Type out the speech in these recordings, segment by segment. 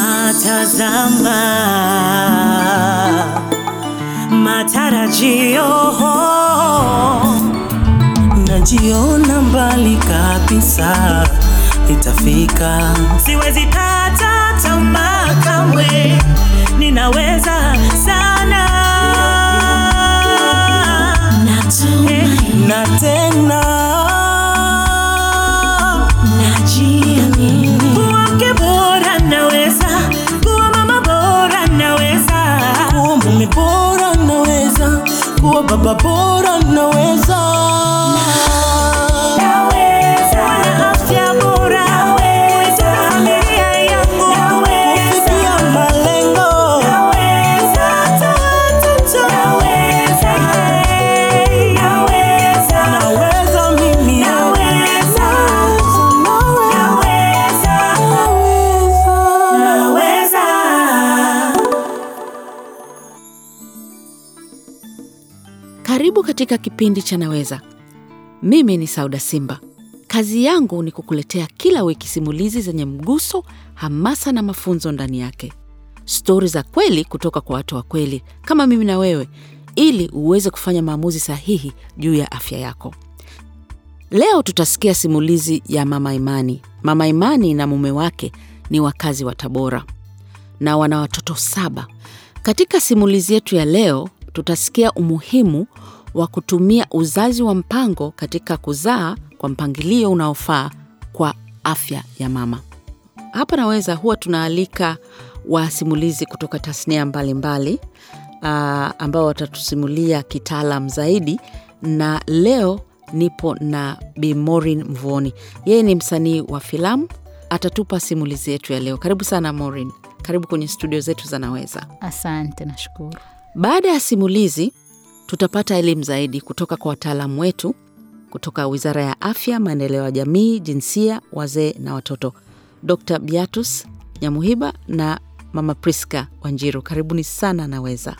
Natazama matarajio, najiona mbali kabisa, nitafika. Siwezi kata tamaa kamwe, ninaweza sana. Eh, na tena baba bora naweza, katika kipindi cha Naweza. Mimi ni Sauda Simba. Kazi yangu ni kukuletea kila wiki simulizi zenye mguso, hamasa na mafunzo ndani yake, stori za kweli kutoka kwa watu wa kweli kama mimi na wewe, ili uweze kufanya maamuzi sahihi juu ya afya yako. Leo tutasikia simulizi ya Mama Imani. Mama Imani na mume wake ni wakazi wa Tabora na wana watoto saba. Katika simulizi yetu ya leo, tutasikia umuhimu wa kutumia uzazi wa mpango katika kuzaa kwa mpangilio unaofaa kwa afya ya mama. Hapa Naweza huwa tunaalika wasimulizi kutoka tasnia mbalimbali ah, ambao watatusimulia kitaalam zaidi, na leo nipo na Bi Maureen Mvoni. Yeye ni msanii wa filamu, atatupa simulizi yetu ya leo. Karibu sana Maureen, karibu kwenye studio zetu za Naweza. Asante, nashukuru. Baada ya simulizi, tutapata elimu zaidi kutoka kwa wataalamu wetu kutoka Wizara ya Afya, Maendeleo ya Jamii, Jinsia, Wazee na Watoto, Dr Beatus Nyamuhiba na Mama Priska Wanjiru. Karibuni sana Naweza.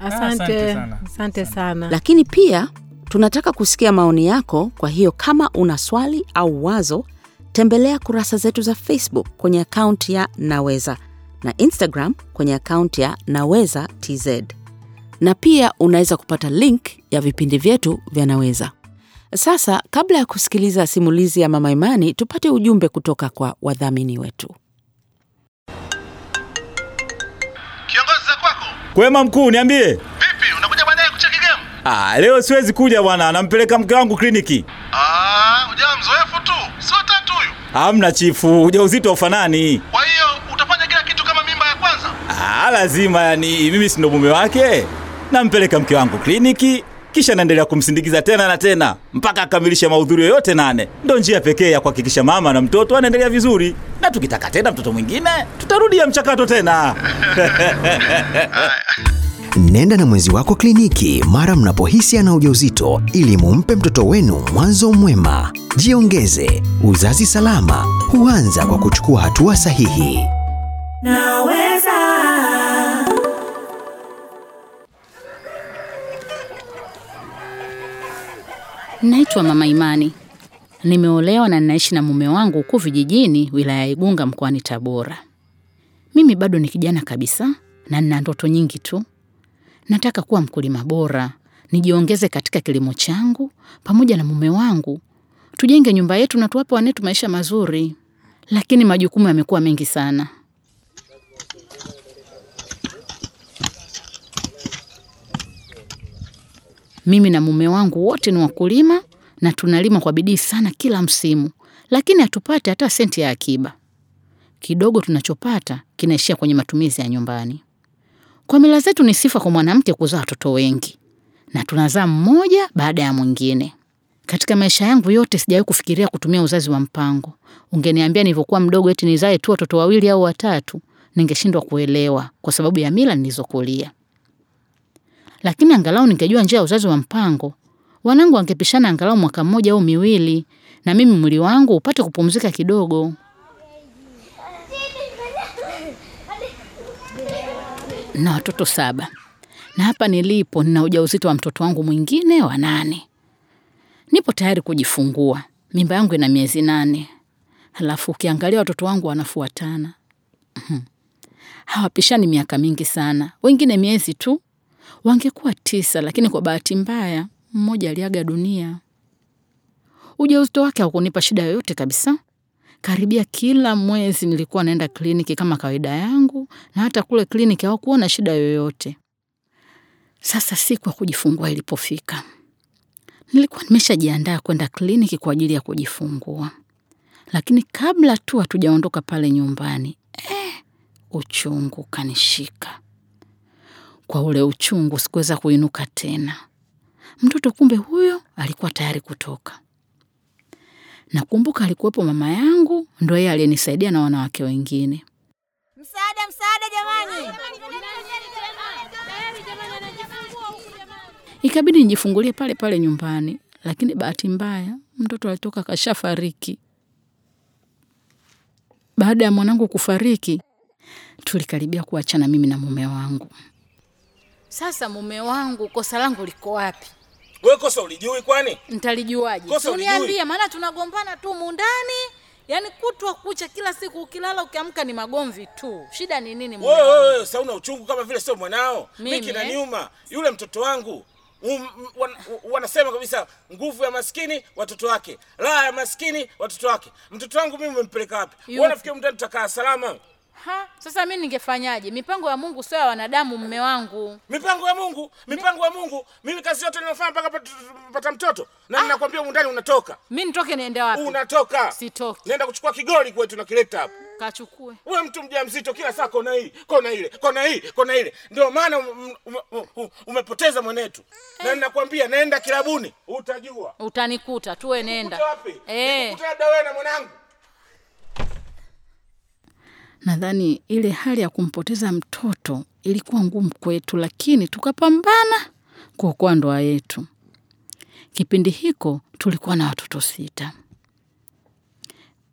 Asante, Asante sana. asante sana. Lakini pia tunataka kusikia maoni yako. Kwa hiyo kama una swali au wazo, tembelea kurasa zetu za Facebook kwenye akaunti ya Naweza na Instagram kwenye akaunti ya Naweza TZ, na pia unaweza kupata link ya vipindi vyetu vya Naweza. Sasa, kabla ya kusikiliza simulizi ya Mama Imani, tupate ujumbe kutoka kwa wadhamini wetu. Kiongozi za kwako Kwema mkuu, niambie. vipi? Unakuja baadaye kucheki game? Ah, leo siwezi kuja bwana, nampeleka mke wangu kliniki. Ah, ujawa mzoefu tu, sio tatu huyu. Hamna chifu, ujauzito ufanani. Kwa hiyo utafanya kila kitu kama mimba ya kwanza. Ah, lazima yani, mimi si ndo mume wake. Nampeleka mke wangu kliniki, kisha naendelea kumsindikiza tena na tena mpaka akamilishe mahudhurio yote nane. Ndo njia pekee ya kuhakikisha mama na mtoto anaendelea vizuri, na tukitaka tena mtoto mwingine tutarudia mchakato tena. Nenda na mwenzi wako kliniki mara mnapohisi ana ujauzito ili mumpe mtoto wenu mwanzo mwema. Jiongeze, uzazi salama huanza kwa kuchukua hatua sahihi. Naweza. Naitwa Mama Imani, nimeolewa na ninaishi na mume wangu huku vijijini, wilaya ya Igunga, mkoani Tabora. Mimi bado ni kijana kabisa na nina ndoto nyingi tu. Nataka kuwa mkulima bora, nijiongeze katika kilimo changu pamoja na mume wangu, tujenge nyumba yetu na tuwape wanetu maisha mazuri, lakini majukumu yamekuwa mengi sana. Mimi na mume wangu wote ni wakulima na tunalima kwa bidii sana kila msimu, lakini hatupati hata senti ya akiba. Kidogo tunachopata kinaishia kwenye matumizi ya nyumbani. Kwa mila zetu ni sifa kwa mwanamke kuzaa watoto wengi, na tunazaa mmoja baada ya mwingine. Katika maisha yangu yote sijawahi kufikiria kutumia uzazi wa mpango. Ungeniambia nilivyokuwa mdogo eti nizae tu watoto wawili au watatu, ningeshindwa kuelewa kwa sababu ya mila nilizokulia lakini angalau ningejua njia ya uzazi wa mpango, wanangu wangepishana angalau mwaka mmoja au miwili, na mimi mwili wangu upate kupumzika kidogo. Na watoto saba, na hapa nilipo nina ujauzito wa mtoto wangu mwingine wa nane. Nipo tayari kujifungua, mimba yangu ina miezi nane. Halafu ukiangalia watoto wangu wanafuatana, Hawapishani miaka mingi sana, wengine miezi tu. Wangekuwa tisa, lakini kwa bahati mbaya mmoja aliaga dunia. Ujauzito wake haukunipa shida yoyote kabisa. Karibia kila mwezi nilikuwa naenda kliniki kama kawaida yangu, na hata kule kliniki hawakuona shida yoyote. Sasa siku ya kujifungua ilipofika, nilikuwa nimeshajiandaa kwenda kliniki kwa ajili ya kujifungua, lakini kabla tu hatujaondoka pale nyumbani, eh, uchungu kanishika. Kwa ule uchungu sikuweza kuinuka tena. Mtoto kumbe huyo alikuwa tayari kutoka. Nakumbuka alikuwepo mama yangu, ndo yeye aliyenisaidia na wanawake wengine. Msaada, msaada jamani! Ikabidi nijifungulie pale pale nyumbani, lakini bahati mbaya mtoto alitoka kashafariki. Baada ya mwanangu kufariki, tulikaribia kuachana mimi na mume wangu. Sasa mume wangu, kosa langu liko wapi? We kosa ulijui kwani? Ntalijuaje? Kosa. Uniambie, maana tunagombana tu mundani, yaani kutwa kucha, kila siku ukilala ukiamka ni magomvi tu. Shida ni nini? mume wangu? wewe uchungu kama vile sio mwanao. Mimi, Mimi kina eh? nyuma yule mtoto wangu. Um, wan, wanasema kabisa nguvu ya maskini watoto wake, raha ya maskini watoto wake. Mtoto wangu mimi umempeleka wapi? Wewe nafikiri mtani tutakaa salama? Ha, sasa mi ningefanyaje? Mipango ya Mungu sio ya wanadamu, mme wangu. Mipango ya Mungu, mipango ya Mungu. Mimi kazi yote ninafanya mpaka pat- pata mtoto. Na ninakwambia undani unatoka. Mi nitoke niende wapi? Unatoka. Sitoki. Nenda kuchukua kigoli kwetu na kileta hapa. Kachukue. Wewe mtu mjamzito kila saa kona hii, kona ile, kona hii, kona ile. Ndio maana um- um- um- um- umepoteza mwanetu. Na ninakwambia naenda kilabuni, utajua. Utanikuta, tuwe nenda. Wapi? Eh. Labda wewe na mwanangu. Nadhani ile hali ya kumpoteza mtoto ilikuwa ngumu kwetu, lakini tukapambana kuokoa ndoa yetu. Kipindi hiko tulikuwa na watoto sita.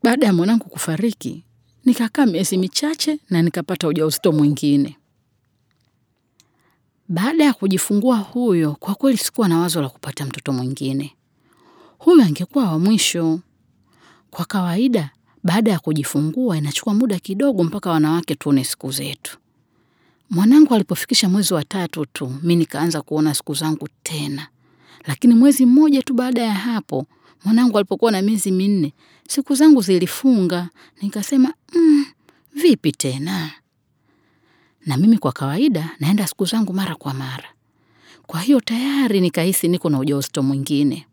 Baada ya mwanangu kufariki, nikakaa miezi michache na nikapata ujauzito mwingine. Baada ya kujifungua huyo, kwa kweli sikuwa na wazo la kupata mtoto mwingine. Huyo angekuwa wa mwisho. Kwa kawaida, baada ya kujifungua inachukua muda kidogo mpaka wanawake tuone siku zetu. Mwanangu alipofikisha mwezi wa tatu tu, mi nikaanza kuona siku zangu tena, lakini mwezi mmoja tu baada ya hapo, mwanangu alipokuwa na miezi minne, siku zangu zilifunga. Nikasema mm, vipi tena? Na mimi kwa kawaida naenda siku zangu mara kwa mara, kwa hiyo tayari nikahisi niko na ujauzito mwingine.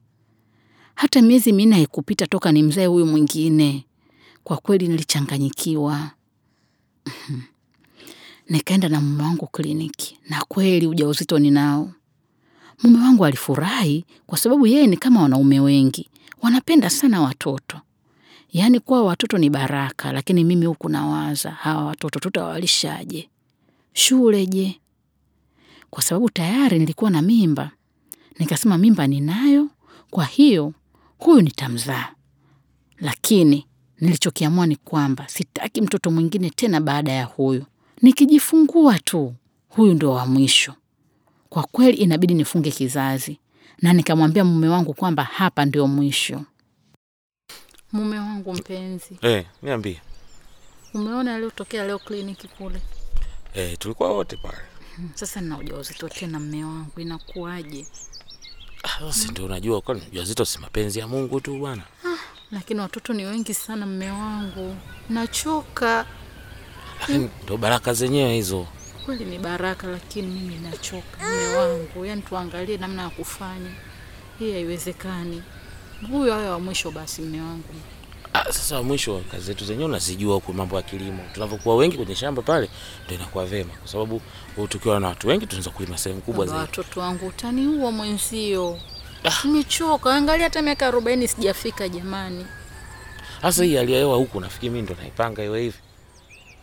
Hata miezi minne haikupita toka ni mzae huyu mwingine. Kwa kweli nilichanganyikiwa. Nikaenda na mume wangu kliniki, na kweli ujauzito ninao. Mume wangu alifurahi kwa sababu yeye ni kama wanaume wengi, wanapenda sana watoto. Yaani kuwa watoto ni baraka, lakini mimi huku nawaza hawa watoto tutawalishaje? Shule je? Kwa sababu tayari nilikuwa na mimba. Nikasema mimba ninayo, kwa hiyo huyu nitamzaa. Lakini nilichokiamua ni kwamba sitaki mtoto mwingine tena baada ya huyu. Nikijifungua tu, huyu ndio wa mwisho. Kwa kweli inabidi nifunge kizazi, na nikamwambia mume wangu kwamba hapa ndio mwisho. Mume wangu mpenzi, Eh, niambie. umeona aliyotokea leo kliniki kule? Eh, tulikuwa wote pale. Sasa nina ujauzito tena, mme wangu, inakuwaje? Ah, Sasa ndio unajua kwani ujauzito si mapenzi ya Mungu tu bwana. Lakini watoto ni wengi sana, mme wangu, nachoka. Ndo baraka zenyewe hizo. Kweli ni baraka, lakini mimi nachoka, mme wangu. Yani tuangalie namna ya kufanya, hii haiwezekani. Huyo awe wa mwisho basi, mme wangu. Ah, sasa wa mwisho kazi zetu zenyewe unazijua huku mambo ya kilimo. Tunavyokuwa wengi kwenye shamba pale ndio inakuwa vema kwa sababu tukiwa na watu wengi tunaweza kulima sehemu kubwa zaidi. watoto wangu utaniua mwenzio. Nimechoka, angalia hata miaka arobaini sijafika jamani. Sasa hii hali ya hewa huku nafikiri mimi ndo naipanga iwe hivi.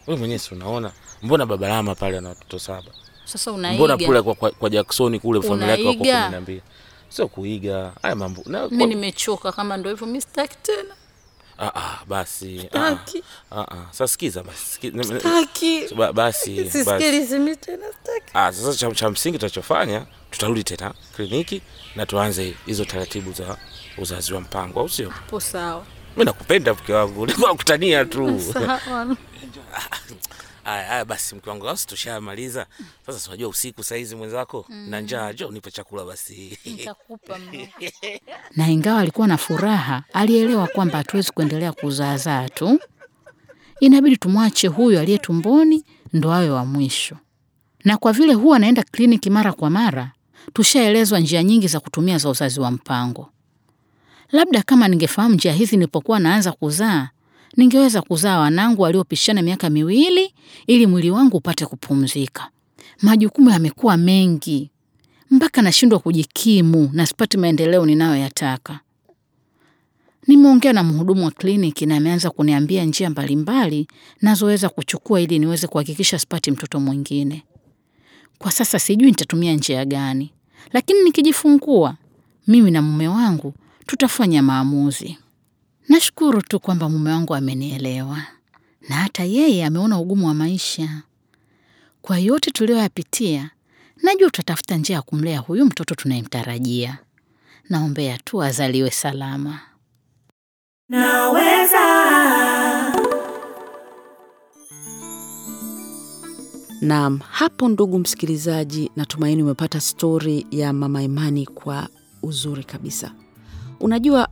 Wewe mwenyewe si unaona mbona baba Rama pale ana watoto saba? Sasa Mbona unaiga. kule kwa, kwa, kwa Jackson kule familia yake wako Unaiga. kumi na mbili. Sio kuiga haya mambo. Mimi nimechoka, kama ndo hivyo, mimi sitaki tena. Ah, ah, basi. Ah, Sitaki. ah, ah. Sasa sikiza basi. Basi. Ah, sasa cha, cha msingi tunachofanya tutarudi tena kliniki na tuanze hizo taratibu za uzazi wa mpango, au sio? Hapo sawa. Mimi nakupenda mke wangu, nilikuwa nakutania tu. Sawa. Aya, aya basi mke wangu, basi tushamaliza sasa. Si unajua usiku saizi mwenzako na njaa, jo nipe chakula basi. Na ingawa alikuwa na furaha, alielewa kwamba hatuwezi kuendelea kuzaazaa tu, inabidi tumwache huyu aliye tumboni ndo awe wa mwisho. Na kwa vile huwa anaenda kliniki mara kwa mara, tushaelezwa njia nyingi za kutumia za uzazi wa mpango. Labda kama ningefahamu njia hizi nilipokuwa naanza kuzaa, ningeweza kuzaa wanangu waliopishana miaka miwili ili mwili wangu upate kupumzika. Majukumu yamekuwa mengi mpaka nashindwa kujikimu na sipati maendeleo ninayoyataka. Nimeongea na mhudumu wa kliniki na ameanza kuniambia njia mbalimbali nazoweza kuchukua ili niweze kuhakikisha sipati mtoto mwingine. Kwa sasa sijui nitatumia njia gani, lakini nikijifungua mimi na mume wangu tutafanya maamuzi. Nashukuru tu kwamba mume wangu amenielewa na hata yeye ameona ugumu wa maisha. Kwa yote tuliyoyapitia, najua tutatafuta njia ya kumlea huyu mtoto tunayemtarajia. Naombea tu azaliwe salama. Naweza. Naam, hapo ndugu msikilizaji, natumaini umepata stori ya Mama Imani kwa uzuri kabisa. Unajua,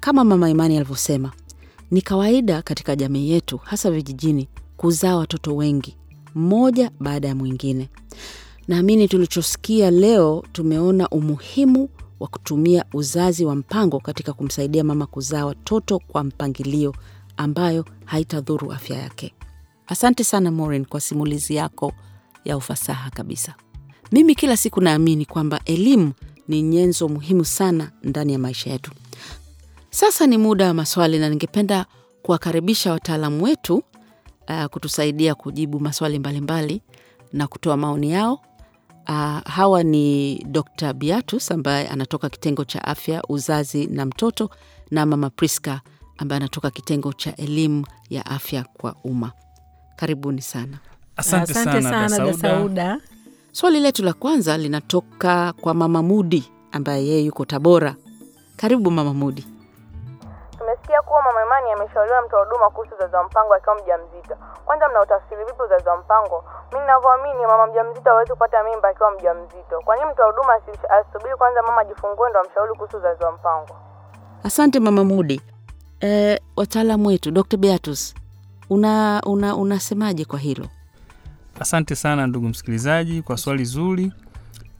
kama Mama Imani alivyosema, ni kawaida katika jamii yetu, hasa vijijini, kuzaa watoto wengi, mmoja baada ya mwingine. Naamini tulichosikia leo, tumeona umuhimu wa kutumia uzazi wa mpango katika kumsaidia mama kuzaa watoto kwa mpangilio ambayo haitadhuru afya yake. Asante sana Maureen kwa simulizi yako ya ufasaha kabisa. Mimi kila siku naamini kwamba elimu ni nyenzo muhimu sana ndani ya maisha yetu. Sasa ni muda wa maswali na ningependa kuwakaribisha wataalamu wetu uh, kutusaidia kujibu maswali mbalimbali na kutoa maoni yao. Uh, hawa ni Dr. Beatus ambaye anatoka kitengo cha afya, uzazi na mtoto na Mama Priska ambaye anatoka kitengo cha elimu ya afya kwa umma. Karibuni sana. Asante sana da Sauda. Swali letu la kwanza linatoka kwa Mama Mudi ambaye yeye yuko Tabora. Karibu Mama Mudi. Tumesikia kuwa Mama Imani ameshauriwa mtoa huduma kuhusu uzazi wa mpango akiwa mjamzito. Kwanza mnautafsiri vipi uzazi wa mpango? Mimi ninavyoamini mama mjamzito hawezi kupata mimba akiwa mjamzito. Kwa nini mtoa huduma asubiri kwanza mama ajifungue ndo amshauri kuhusu uzazi wa mpango? Asante Mama Mudi. E, wataalamu wetu Dr. Beatus, una, una, unasemaje kwa hilo? Asante sana ndugu msikilizaji kwa swali zuri.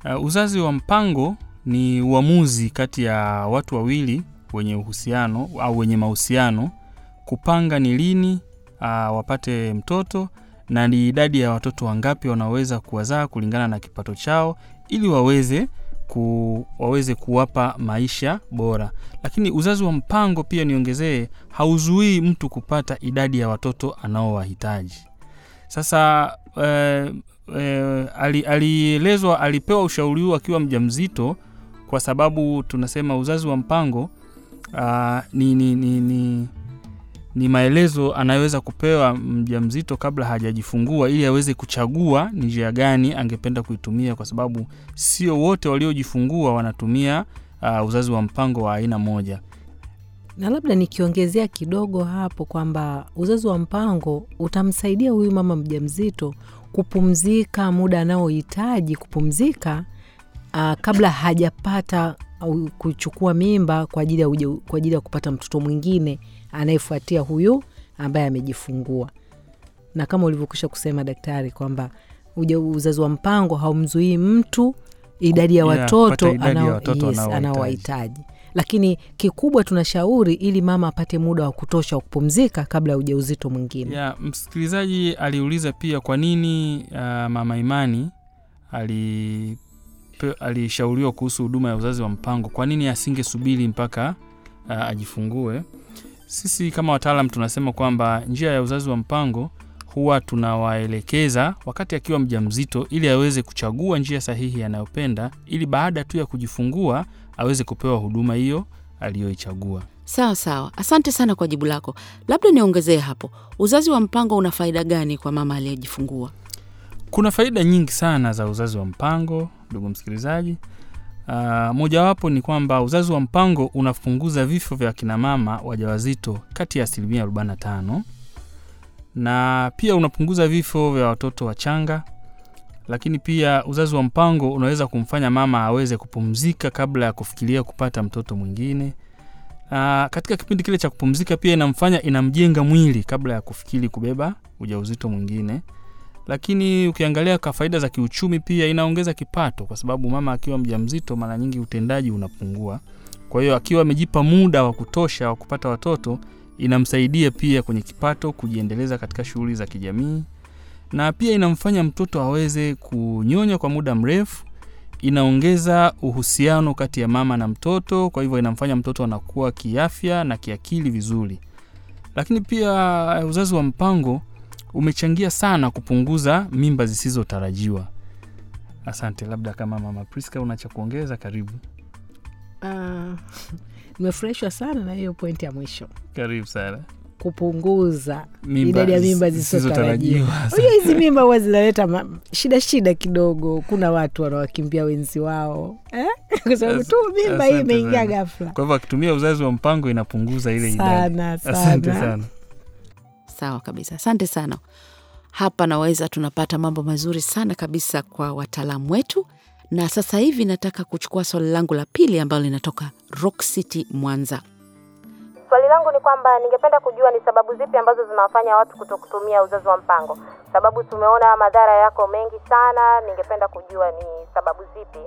Uh, uzazi wa mpango ni uamuzi kati ya watu wawili wenye uhusiano au wenye mahusiano kupanga ni lini uh, wapate mtoto na ni idadi ya watoto wangapi wanaweza kuwazaa kulingana na kipato chao ili waweze ku, waweze kuwapa maisha bora. Lakini uzazi wa mpango pia niongezee, hauzuii mtu kupata idadi ya watoto anaowahitaji. Sasa eh, eh, ali- alielezwa alipewa ushauri huu akiwa mjamzito, kwa sababu tunasema uzazi wa mpango uh, ni, ni, ni, ni, ni maelezo anayoweza kupewa mjamzito kabla hajajifungua ili aweze kuchagua ni njia gani angependa kuitumia, kwa sababu sio wote waliojifungua wanatumia uh, uzazi wa mpango wa aina moja. Na labda nikiongezea kidogo hapo kwamba uzazi wa mpango utamsaidia huyu mama mjamzito kupumzika muda anaohitaji kupumzika uh, kabla hajapata au kuchukua mimba kwa ajili ya, kwa ajili ya kupata mtoto mwingine anayefuatia huyu ambaye amejifungua. Na kama ulivyokwisha kusema daktari kwamba uzazi wa mpango haumzuii mtu idadi ya watoto yes, anaowahitaji. anaowahitaji lakini kikubwa tunashauri ili mama apate muda wa kutosha wa kupumzika kabla ya ujauzito mwingine Yeah, msikilizaji aliuliza pia kwa nini uh, mama Imani ali alishauriwa kuhusu huduma ya uzazi wa mpango, kwa nini asingesubiri mpaka uh, ajifungue. Sisi kama wataalam tunasema kwamba njia ya uzazi wa mpango huwa tunawaelekeza wakati akiwa mjamzito, ili aweze kuchagua njia sahihi anayopenda, ili baada tu ya kujifungua aweze kupewa huduma hiyo aliyoichagua. Sawa sawa, asante sana kwa jibu lako. Labda niongezee hapo, uzazi wa mpango una faida gani kwa mama aliyejifungua? Kuna faida nyingi sana za uzazi wa mpango, ndugu msikilizaji. Uh, mojawapo ni kwamba uzazi wa mpango unapunguza vifo vya kinamama wajawazito kati ya asilimia 45 na pia unapunguza vifo vya watoto wachanga. Lakini pia uzazi wa mpango unaweza kumfanya mama aweze kupumzika kabla ya kufikiria kupata mtoto mwingine. Na katika kipindi kile cha kupumzika pia inamfanya inamjenga mwili kabla ya kufikiri kubeba ujauzito mwingine lakini ukiangalia kwa faida za kiuchumi pia inaongeza kipato kwa sababu mama akiwa mjamzito mara nyingi utendaji unapungua. Kwa hiyo akiwa amejipa muda wa kutosha wa kupata watoto inamsaidia pia kwenye kipato kujiendeleza katika shughuli za kijamii. Na pia inamfanya mtoto aweze kunyonya kwa muda mrefu inaongeza uhusiano kati ya mama na mtoto kwa hivyo inamfanya mtoto anakuwa kiafya na kiakili vizuri. Lakini pia uzazi wa mpango umechangia sana kupunguza mimba zisizotarajiwa asante labda kama mama priska una cha kuongeza karibu Uh, nimefurahishwa sana na hiyo pointi ya mwisho karibu sana kupunguza idadi ya mimba zisizotarajiwa. Unajua hizi mimba huwa zinaleta shida shida kidogo. Kuna watu wanawakimbia wenzi wao eh? kwa sababu tu mimba hii imeingia ghafla. kwa hivyo akitumia uzazi wa mpango inapunguza ile idadi asante sana. Sana Sawa kabisa, asante sana. Hapa naweza tunapata mambo mazuri sana kabisa kwa wataalamu wetu, na sasa hivi nataka kuchukua swali langu la pili ambalo linatoka Rock City, Mwanza. Swali langu ni kwamba ningependa kujua ni sababu zipi ambazo zinawafanya watu kuto kutumia uzazi wa mpango, sababu tumeona madhara yako mengi sana. Ningependa kujua ni sababu zipi.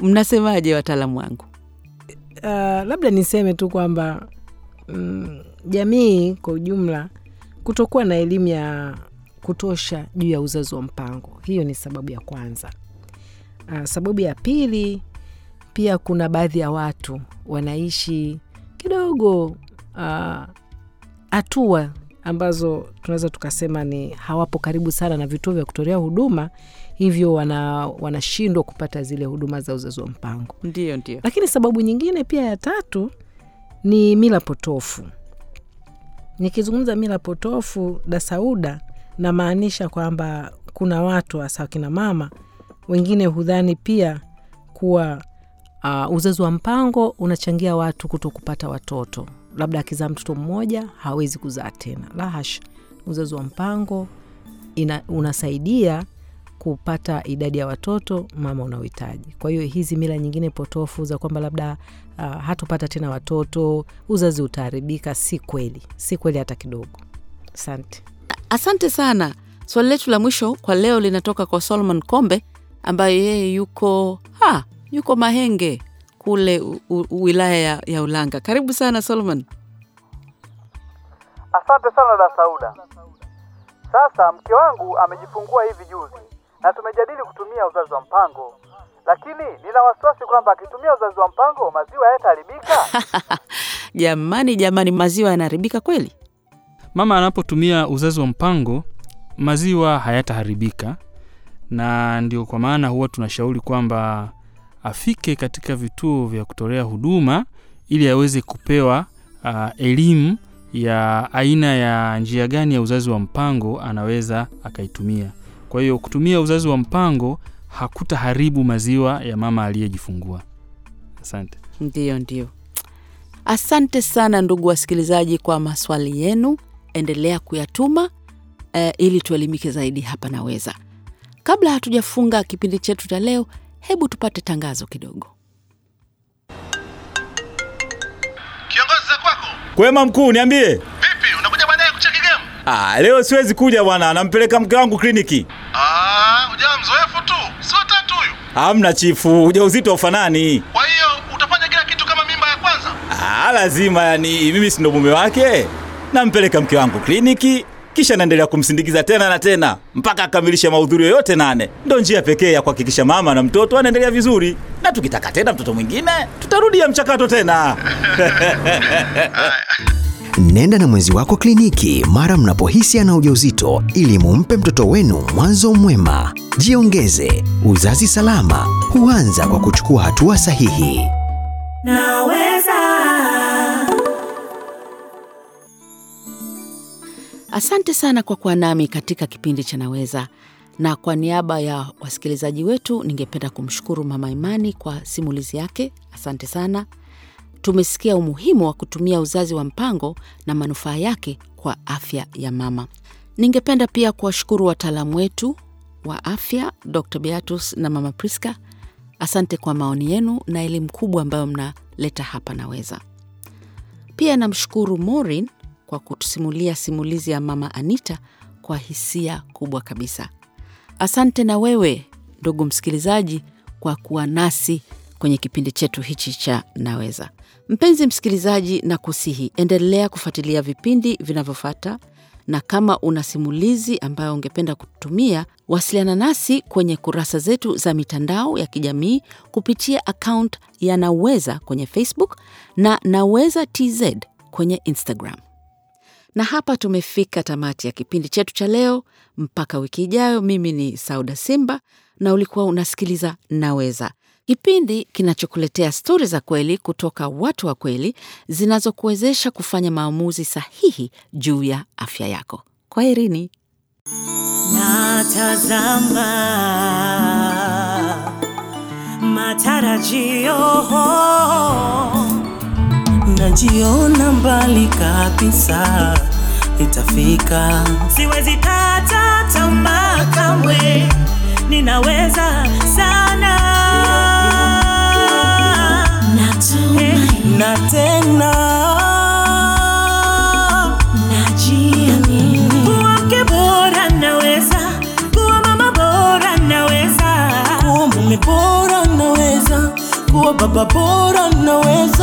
Mnasemaje wataalamu wangu? Uh, labda niseme tu kwamba mm, jamii kwa ujumla kutokuwa na elimu ya kutosha juu ya uzazi wa mpango, hiyo ni sababu ya kwanza. Uh, sababu ya pili, pia kuna baadhi ya watu wanaishi kidogo hatua uh, ambazo tunaweza tukasema ni hawapo karibu sana na vituo vya kutolea huduma, hivyo wana wanashindwa kupata zile huduma za uzazi wa mpango. Ndio, ndio. Lakini sababu nyingine pia ya tatu ni mila potofu. Nikizungumza mila potofu, da Sauda, namaanisha kwamba kuna watu hasa wakina mama wengine hudhani pia kuwa uh, uzazi wa mpango unachangia watu kuto kupata watoto, labda akizaa mtoto mmoja hawezi kuzaa tena. La hasha, uzazi wa mpango ina, unasaidia kupata idadi ya watoto mama unaohitaji. Kwa hiyo hizi mila nyingine potofu za kwamba labda uh, hatupata tena watoto, uzazi utaharibika, si kweli, si kweli hata kidogo. Asante. Asante sana. Swali letu la mwisho kwa leo linatoka kwa Solomon Kombe ambaye yeye yuko ha, yuko Mahenge kule u, u, wilaya ya, ya Ulanga. Karibu sana Solomon. Asante sana da Sauda. Sasa mke wangu amejifungua hivi juzi na tumejadili kutumia uzazi wa mpango, lakini nina wasiwasi kwamba akitumia uzazi wa mpango maziwa hayataharibika. Jamani, jamani, maziwa yanaharibika kweli? mama anapotumia uzazi wa mpango maziwa hayataharibika na ndio kwa maana huwa tunashauri kwamba afike katika vituo vya kutolea huduma ili aweze kupewa uh, elimu ya aina ya njia gani ya uzazi wa mpango anaweza akaitumia kwa hiyo kutumia uzazi wa mpango hakutaharibu maziwa ya mama aliyejifungua asante Ndiyo, ndiyo. Asante sana ndugu wasikilizaji kwa maswali yenu, endelea kuyatuma eh, ili tuelimike zaidi hapa Naweza. Kabla hatujafunga kipindi chetu cha leo, hebu tupate tangazo kidogo. Kiongozi za kwako Kwema mkuu, niambie. vipi? Unakuja baadaye kucheki game? Ah, leo siwezi kuja bwana, nampeleka mke wangu kliniki. Ah, ujawa mzoefu tu, sio tatu huyu. Hamna chifu, ujauzito ufanani. Kwa hiyo utafanya kila kitu kama mimba ya kwanza. Ah, lazima yani, mimi si ndo mume wake. Nampeleka mke wangu kliniki, kisha naendelea kumsindikiza tena na tena mpaka akamilishe mahudhurio yote nane. Ndo njia pekee ya kuhakikisha mama na mtoto anaendelea vizuri, na tukitaka tena mtoto mwingine tutarudia mchakato tena. Nenda na mwenzi wako kliniki mara mnapohisi ana ujauzito ili mumpe mtoto wenu mwanzo mwema. Jiongeze, uzazi salama huanza kwa kuchukua hatua sahihi. Naweza. Asante sana kwa kuwa nami katika kipindi cha Naweza, na kwa niaba ya wasikilizaji wetu ningependa kumshukuru Mama Imani kwa simulizi yake. Asante sana. Tumesikia umuhimu wa kutumia uzazi wa mpango na manufaa yake kwa afya ya mama. Ningependa pia kuwashukuru wataalamu wetu wa afya Dr. Beatus na Mama Priska. Asante kwa maoni yenu na elimu kubwa ambayo mnaleta hapa Naweza. Pia namshukuru Maureen kwa kutusimulia simulizi ya Mama Anita kwa hisia kubwa kabisa. Asante na wewe ndugu msikilizaji kwa kuwa nasi kwenye kipindi chetu hichi cha Naweza. Mpenzi msikilizaji, na kusihi endelea kufuatilia vipindi vinavyofuata, na kama una simulizi ambayo ungependa kutumia, wasiliana nasi kwenye kurasa zetu za mitandao ya kijamii kupitia akaunti ya Naweza kwenye Facebook na Naweza TZ kwenye Instagram. Na hapa tumefika tamati ya kipindi chetu cha leo. Mpaka wiki ijayo, mimi ni Sauda Simba na ulikuwa unasikiliza Naweza, kipindi kinachokuletea stori za kweli kutoka watu wa kweli zinazokuwezesha kufanya maamuzi sahihi juu ya afya yako. Kwa herini. Natazama matarajio, najiona mbali kabisa, itafika. Siwezi kata tamaa ninaweza sana na tena. Najiamini. Kuwa mke bora naweza, kuwa mama bora naweza, kuwa mume bora naweza, kuwa baba bora naweza